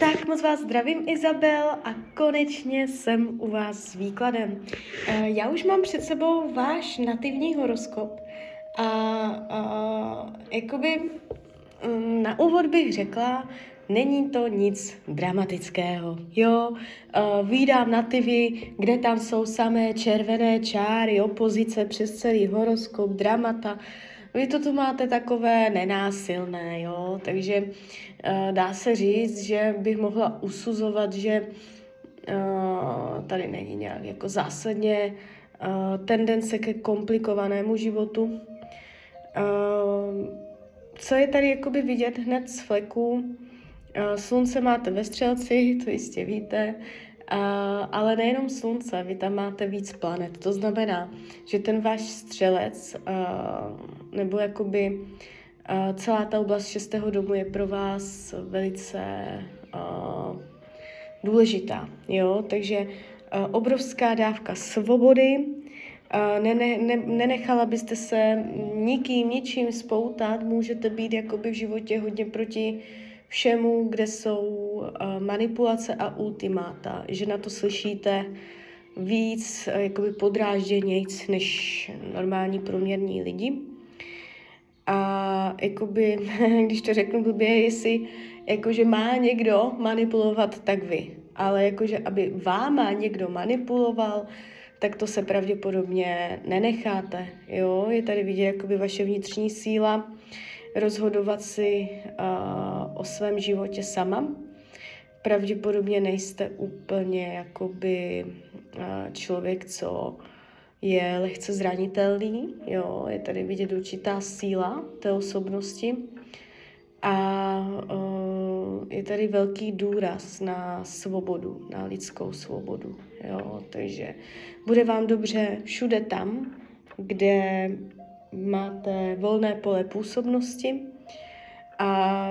Tak moc vás zdravím, Izabel, a konečně jsem u vás s výkladem. Eh, já už mám před sebou váš nativní horoskop a, a jakoby mm, na úvod bych řekla, není to nic dramatického. Jo, uh, výdám nativy, kde tam jsou samé červené čáry, opozice přes celý horoskop, dramata. Vy to tu máte takové nenásilné, jo, takže uh, dá se říct, že bych mohla usuzovat, že uh, tady není nějak jako zásadně uh, tendence ke komplikovanému životu. Uh, co je tady jakoby vidět hned z fleku, Slunce máte ve střelci, to jistě víte, ale nejenom slunce, vy tam máte víc planet. To znamená, že ten váš střelec, nebo jakoby celá ta oblast šestého domu je pro vás velice důležitá. Jo? Takže obrovská dávka svobody, Nene, ne, nenechala byste se nikým, ničím spoutat, můžete být jakoby v životě hodně proti všemu, kde jsou uh, manipulace a ultimáta, že na to slyšíte víc uh, jakoby podrážděnějc než normální průměrní lidi. A jakoby, když to řeknu blbě, jestli jakože má někdo manipulovat, tak vy. Ale jakože, aby váma někdo manipuloval, tak to se pravděpodobně nenecháte. Jo? Je tady vidět jakoby vaše vnitřní síla, rozhodovat si uh, o svém životě sama. Pravděpodobně nejste úplně jakoby uh, člověk, co je lehce zranitelný, jo, je tady vidět určitá síla té osobnosti. A uh, je tady velký důraz na svobodu, na lidskou svobodu, jo, takže bude vám dobře všude tam, kde máte volné pole působnosti a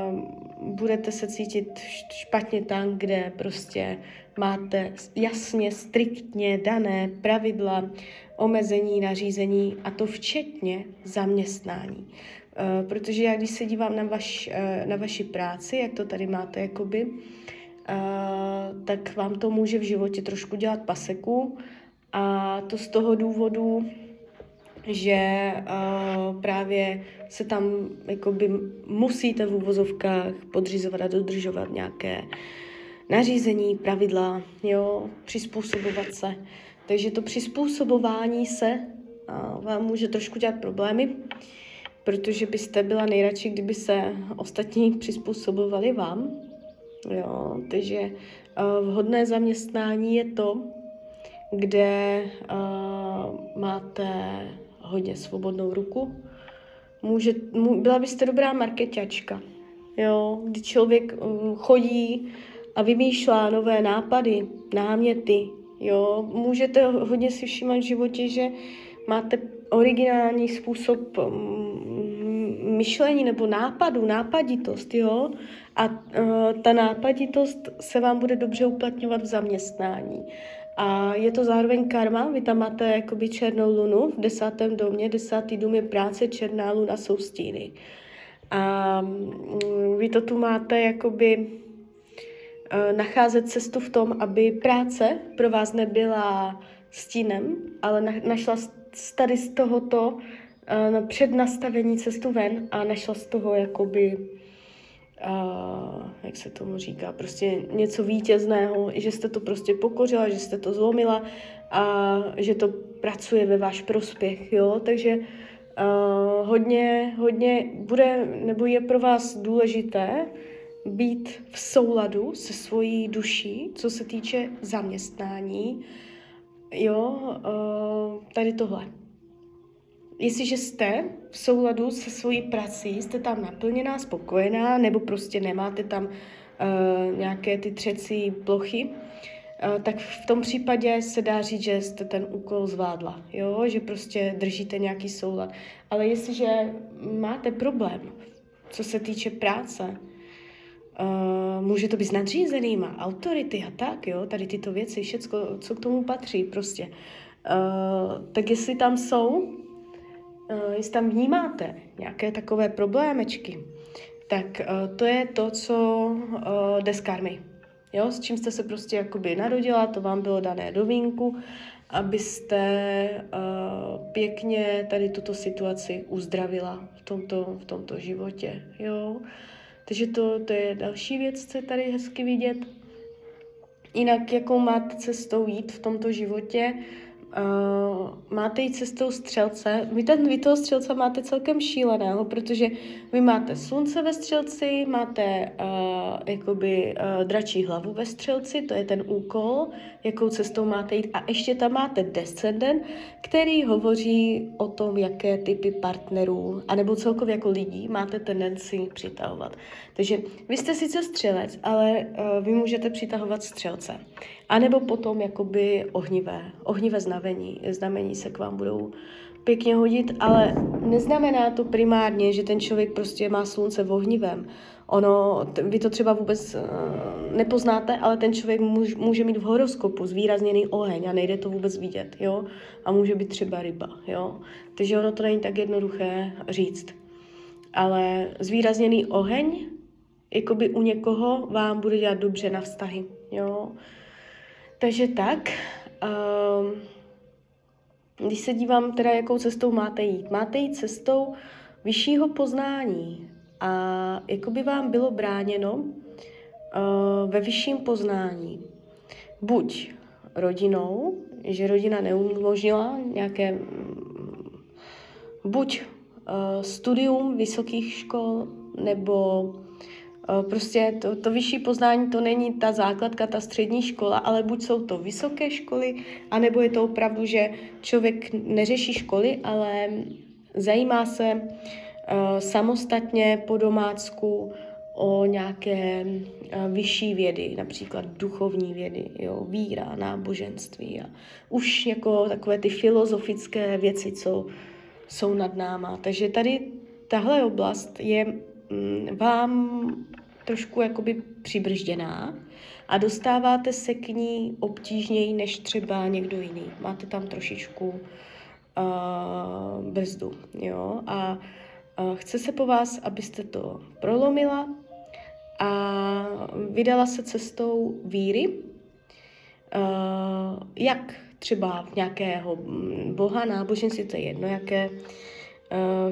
budete se cítit špatně tam, kde prostě máte jasně, striktně dané pravidla, omezení, nařízení a to včetně zaměstnání. Uh, protože já, když se dívám na, vaš, uh, na vaši práci, jak to tady máte, jakoby, uh, tak vám to může v životě trošku dělat paseku a to z toho důvodu, že uh, právě se tam jakoby musíte v úvozovkách podřizovat a dodržovat nějaké nařízení, pravidla, jo, přizpůsobovat se. Takže to přizpůsobování se uh, vám může trošku dělat problémy, protože byste byla nejradši, kdyby se ostatní přizpůsobovali vám. Jo, takže uh, vhodné zaměstnání je to, kde uh, máte hodně svobodnou ruku. Může, mů, byla byste dobrá marketačka, jo, kdy člověk um, chodí a vymýšlá nové nápady, náměty, jo. Můžete hodně si všímat v životě, že máte originální způsob um, myšlení nebo nápadu, nápaditost, jo. A uh, ta nápaditost se vám bude dobře uplatňovat v zaměstnání. A je to zároveň karma, vy tam máte jakoby černou lunu v desátém domě, desátý dům je práce, černá luna jsou stíny. A mm, vy to tu máte jakoby e, nacházet cestu v tom, aby práce pro vás nebyla stínem, ale našla tady z tohoto e, přednastavení cestu ven a našla z toho jakoby uh, jak se tomu říká, prostě něco vítězného, že jste to prostě pokořila, že jste to zlomila a že to pracuje ve váš prospěch, jo, takže uh, hodně, hodně bude, nebo je pro vás důležité být v souladu se svojí duší, co se týče zaměstnání, jo, uh, tady tohle. Jestliže jste v souladu se svojí prací, jste tam naplněná, spokojená, nebo prostě nemáte tam uh, nějaké ty třecí plochy, uh, tak v tom případě se dá říct, že jste ten úkol zvládla, jo? že prostě držíte nějaký soulad. Ale jestliže máte problém, co se týče práce, uh, může to být s nadřízenýma, autority a tak, jo, tady tyto věci, všecko, co k tomu patří prostě. Uh, tak jestli tam jsou jestli tam vnímáte nějaké takové problémečky, tak uh, to je to, co uh, jde z karmy. jo, s čím jste se prostě jakoby narodila, to vám bylo dané do vínku, abyste uh, pěkně tady tuto situaci uzdravila v tomto, v tomto životě, jo. Takže to, to je další věc, co je tady hezky vidět. Jinak, jakou máte cestou jít v tomto životě, Uh, máte jít cestou střelce. Vy, ten, vy toho střelce máte celkem šíleného, protože vy máte slunce ve střelci, máte uh, jakoby uh, dračí hlavu ve střelci, to je ten úkol, jakou cestou máte jít. A ještě tam máte descendent, který hovoří o tom, jaké typy partnerů, anebo celkově jako lidí máte tendenci přitahovat. Takže vy jste sice střelec, ale uh, vy můžete přitahovat střelce. A nebo potom jakoby ohnivé, ohnivé znamení, znamení se k vám budou pěkně hodit, ale neznamená to primárně, že ten člověk prostě má slunce v ohnivém. Ono, vy to třeba vůbec uh, nepoznáte, ale ten člověk můž, může mít v horoskopu zvýrazněný oheň a nejde to vůbec vidět, jo? A může být třeba ryba, jo? Takže ono to není tak jednoduché říct. Ale zvýrazněný oheň, jakoby u někoho vám bude dělat dobře na vztahy, jo? Takže tak, um, když se dívám teda, jakou cestou máte jít. Máte jít cestou vyššího poznání a jako by vám bylo bráněno uh, ve vyšším poznání. Buď rodinou, že rodina neumožnila nějaké, buď uh, studium vysokých škol, nebo prostě to, to vyšší poznání to není ta základka, ta střední škola, ale buď jsou to vysoké školy, anebo je to opravdu, že člověk neřeší školy, ale zajímá se uh, samostatně po domácku o nějaké uh, vyšší vědy, například duchovní vědy, jo, víra, náboženství a už jako takové ty filozofické věci, co jsou nad náma. Takže tady tahle oblast je vám trošku jakoby přibržděná a dostáváte se k ní obtížněji než třeba někdo jiný. Máte tam trošičku uh, brzdu, jo, a uh, chce se po vás, abyste to prolomila a vydala se cestou víry, uh, jak třeba v nějakého boha, náboženství, to je jedno, jaké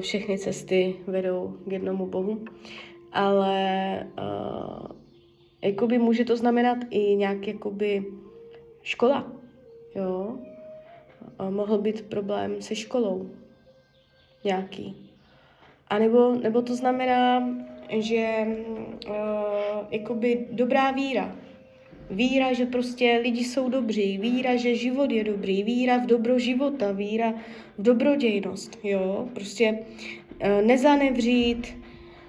všechny cesty vedou k jednomu bohu ale uh, jakoby může to znamenat i nějak jakoby škola, jo. Uh, mohl být problém se školou nějaký. A nebo, nebo to znamená, že uh, jakoby dobrá víra. Víra, že prostě lidi jsou dobří, víra, že život je dobrý, víra v dobro života, víra v dobrodějnost, jo. Prostě uh, nezanevřít,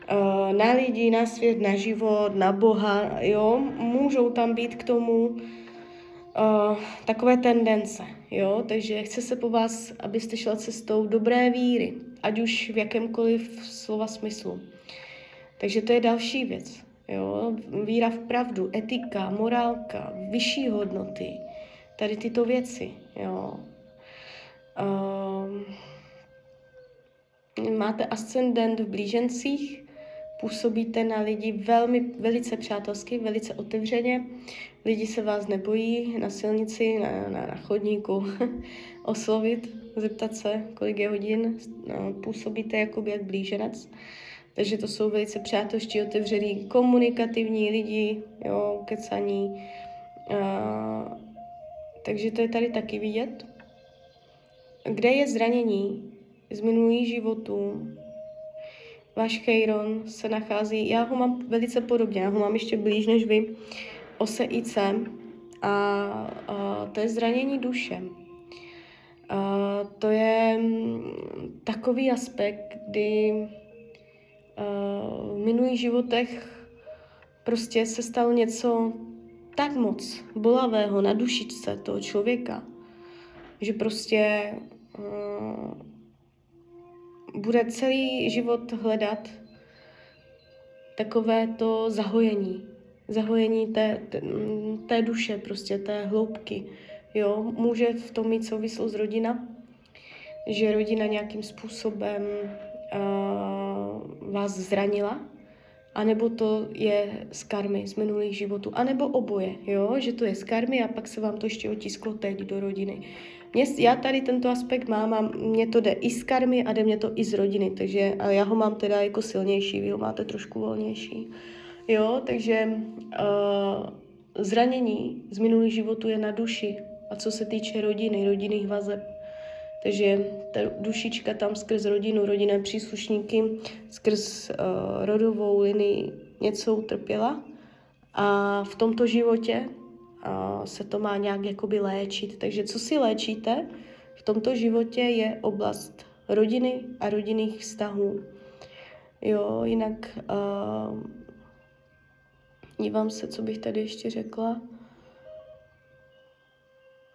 Eh, na lidi, na svět, na život, na Boha, jo, můžou tam být k tomu uh, takové tendence, jo, takže chce se po vás, abyste šla cestou dobré víry, ať už v jakémkoliv slova smyslu. Takže to je další věc, jo, víra v pravdu, etika, morálka, vyšší hodnoty, tady tyto věci, jo. Uh, máte ascendent v blížencích, působíte na lidi velmi, velice přátelsky, velice otevřeně. Lidi se vás nebojí na silnici, na, na, na chodníku oslovit, zeptat se, kolik je hodin. No, působíte jako jak blíženec. Takže to jsou velice přátelští, otevřený, komunikativní lidi, jo, kecaní. A, takže to je tady taky vidět. Kde je zranění z minulých životů, váš Cheiron se nachází, já ho mám velice podobně, já ho mám ještě blíž než vy, ose IC a, a to je zranění duše. A to je mm, takový aspekt, kdy v minulých životech prostě se stalo něco tak moc bolavého na dušičce toho člověka, že prostě bude celý život hledat takové to zahojení. Zahojení té, té, té duše, prostě té hloubky. Jo, může v tom mít souvislost rodina, že rodina nějakým způsobem uh, vás zranila anebo to je z karmy, z minulých životů, anebo oboje, jo, že to je z karmy a pak se vám to ještě otisklo teď do rodiny. Mě, já tady tento aspekt mám a mně to jde i z karmy a jde mě to i z rodiny, takže a já ho mám teda jako silnější, vy ho máte trošku volnější. Jo, takže uh, zranění z minulých životů je na duši a co se týče rodiny, rodinných vazeb. Takže ta dušička tam skrz rodinu, rodinné příslušníky, skrz uh, rodovou linii něco utrpěla a v tomto životě uh, se to má nějak jakoby léčit. Takže co si léčíte v tomto životě je oblast rodiny a rodinných vztahů. Jo, jinak uh, dívám se, co bych tady ještě řekla.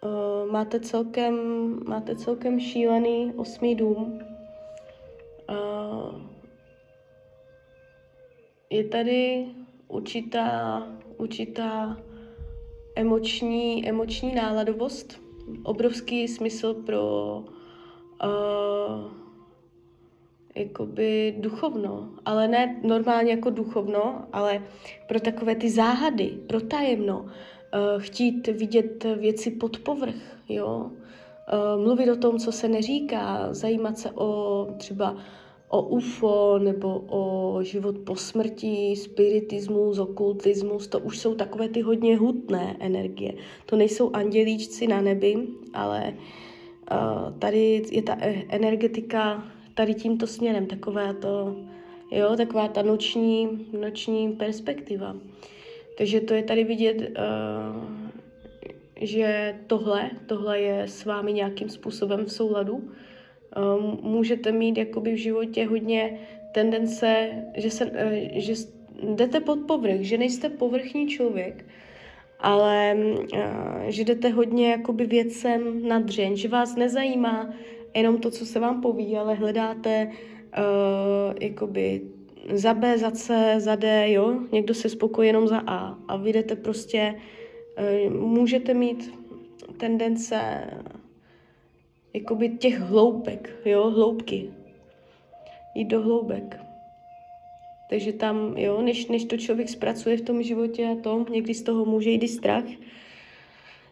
Uh, máte, celkem, máte celkem šílený osmý dům. Uh, je tady určitá, určitá emoční, emoční náladovost, obrovský smysl pro uh, jakoby duchovno, ale ne normálně jako duchovno, ale pro takové ty záhady, pro tajemno, chtít vidět věci pod povrch, jo, uh, mluvit o tom, co se neříká, zajímat se o třeba o UFO nebo o život po smrti, spiritismus, okultismus, to už jsou takové ty hodně hutné energie. To nejsou andělíčci na nebi, ale uh, tady je ta e, energetika tady tímto směrem, taková to, jo, taková ta noční, noční perspektiva. Takže to je tady vidět, uh, že tohle, tohle je s vámi nějakým způsobem v souladu. Uh, můžete mít jakoby v životě hodně tendence, že, se, uh, že jdete pod povrch, že nejste povrchní člověk, ale že jdete hodně jakoby věcem na dřeň, že vás nezajímá jenom to, co se vám poví, ale hledáte uh, jakoby za B, za C, za D, jo, někdo se spokojí jenom za A. A vy jdete prostě, uh, můžete mít tendence jakoby těch hloubek, jo, hloubky, jít do hloubek. Takže tam, jo, než, než to člověk zpracuje v tom životě a to, někdy z toho může jít i strach,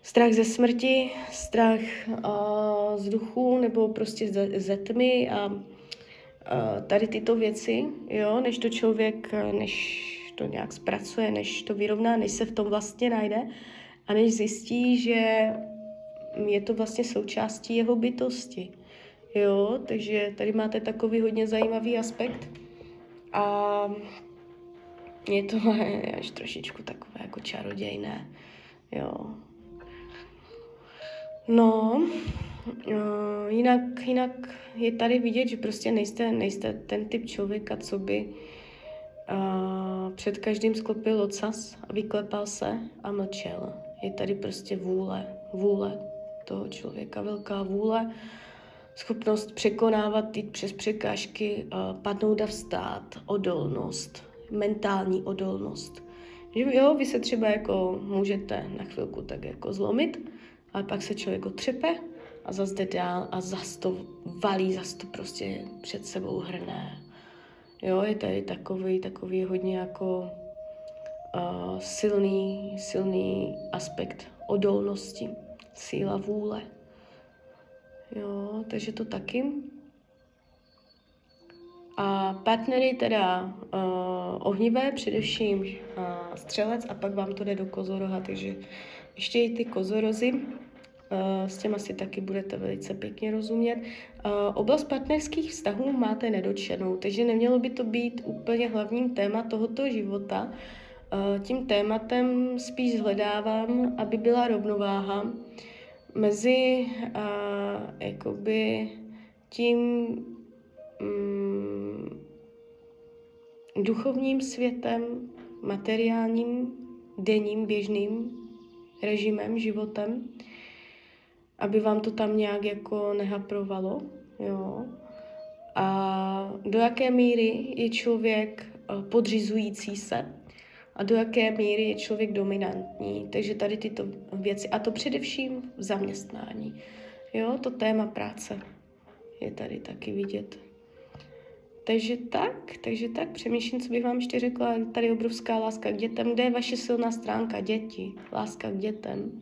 strach ze smrti, strach uh, z duchu nebo prostě ze, ze tmy a tady tyto věci, jo, než to člověk, než to nějak zpracuje, než to vyrovná, než se v tom vlastně najde a než zjistí, že je to vlastně součástí jeho bytosti. Jo, takže tady máte takový hodně zajímavý aspekt a je to až trošičku takové jako čarodějné, jo. No, uh, jinak, jinak je tady vidět, že prostě nejste, nejste ten typ člověka, co by uh, před každým sklopil ocas a vyklepal se a mlčel. Je tady prostě vůle, vůle toho člověka, velká vůle, schopnost překonávat, jít přes překážky, uh, padnout a vstát, odolnost, mentální odolnost. Že jo, vy se třeba jako můžete na chvilku tak jako zlomit, ale pak se člověk otřepe a zase jde dál a zase to valí, zase to prostě před sebou hrné. Jo, je tady takový, takový hodně jako uh, silný, silný aspekt odolnosti, síla vůle. Jo, takže to taky. A partnery teda uh, ohnivé, především uh, střelec a pak vám to jde do kozoroha, takže ještě i ty kozorozy, s těma asi taky budete velice pěkně rozumět. Uh, oblast partnerských vztahů máte nedočenou, takže nemělo by to být úplně hlavním téma tohoto života. Uh, tím tématem spíš hledávám, aby byla rovnováha mezi jakoby tím um, duchovním světem, materiálním, denním, běžným režimem, životem, aby vám to tam nějak jako nehaprovalo, jo. A do jaké míry je člověk eh, podřizující se a do jaké míry je člověk dominantní. Takže tady tyto věci, a to především v zaměstnání. Jo, to téma práce je tady taky vidět. takže tak, takže tak, přemýšlím, co bych vám ještě řekla. Tady obrovská láska k dětem. Kde je vaše silná stránka? Děti. Láska k dětem.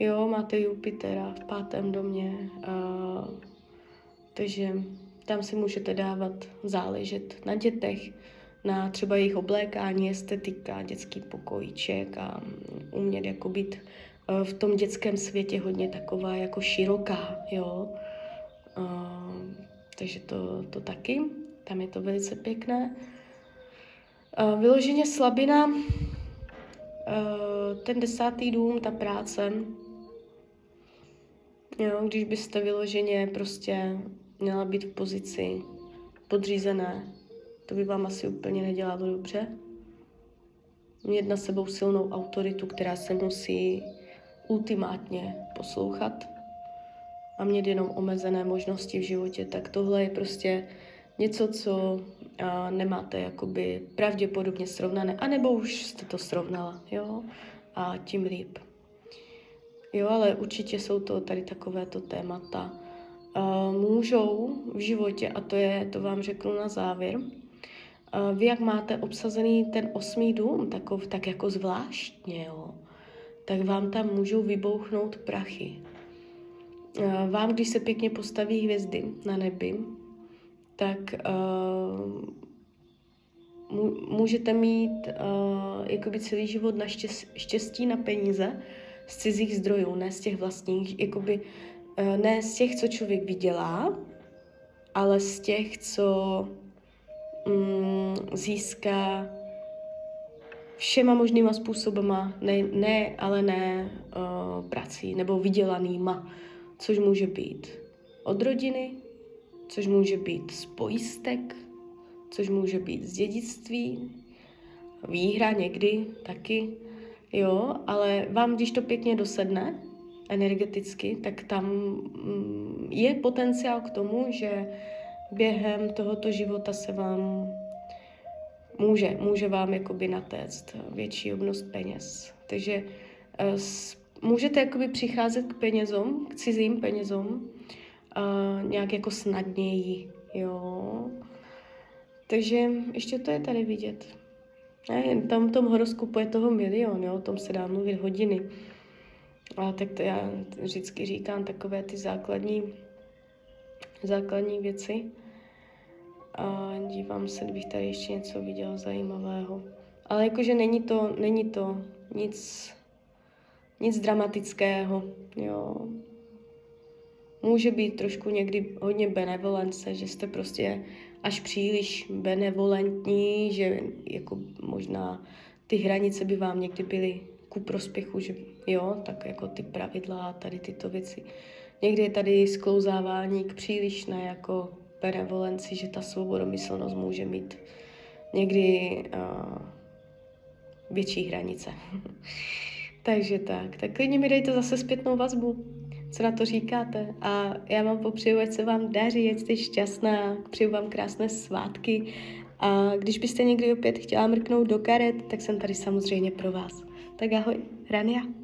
Jo, máte Jupitera v pátém domě. Uh, takže tam si můžete dávat záležet na dětech, na třeba jejich oblékání, estetika, dětský pokojíček a umět jako být uh, v tom dětském světě hodně taková jako široká, jo. Uh, takže to, to taky. Tam je to velice pěkné. Uh, vyloženě slabina, uh, ten desátý dům, ta práce, jo, když byste vyloženě prostě měla být v pozici podřízené, to by vám asi úplně nedělalo dobře. Mít na sebou silnou autoritu, která se musí ultimátně poslouchat a mít jenom omezené možnosti v životě, tak tohle je prostě něco, co a, nemáte jakoby pravděpodobně srovnané, anebo už jste to srovnala, jo, a tím líp. Jo, ale určitě jsou to tady takovéto témata. A, můžou v životě, a to je, to vám řeknu na závěr, a vy jak máte obsazený ten osmý dům, takov, tak jako zvláštně, jo, tak vám tam můžou vybouchnout prachy. A vám, když se pěkně postaví hvězdy na nebi, tak můžete mít jakoby celý život na štěstí na peníze z cizích zdrojů, ne z těch vlastních, jakoby uh, ne z těch, co člověk vydělá, ale z těch, co um, získá všema možnýma způsobama, ne, ne ale ne uh, prací nebo vydělanýma, což může být od rodiny, což může být z pojistek, což může být z dědictví, výhra někdy taky, jo, ale vám, když to pěkně dosedne energeticky, tak tam mm, je potenciál k tomu, že během tohoto života se vám může, může vám jakoby natéct větší obnost peněz. Takže uh, můžete jakoby přicházet k penězům, k cizím penězům, nějak jako snadněji, jo. Takže ještě to je tady vidět. Ne, tam v tom horoskopu je toho milion, jo, o tom se dá mluvit hodiny. A tak to já vždycky říkám takové ty základní, základní věci. A dívám se, kdybych tady ještě něco viděl zajímavého. Ale jakože není to, není to nic, nic dramatického, jo může být trošku někdy hodně benevolence, že jste prostě až příliš benevolentní, že jako možná ty hranice by vám někdy byly ku prospěchu, že jo, tak jako ty pravidla tady tyto věci. Někdy je tady sklouzávání k přílišné jako benevolenci, že ta svobodomyslnost může mít někdy uh, větší hranice. Takže tak, tak klidně mi dejte zase zpětnou vazbu co na to říkáte. A já vám popřeju, ať se vám daří, ať jste šťastná, přeju vám krásné svátky. A když byste někdy opět chtěla mrknout do karet, tak jsem tady samozřejmě pro vás. Tak ahoj, Rania.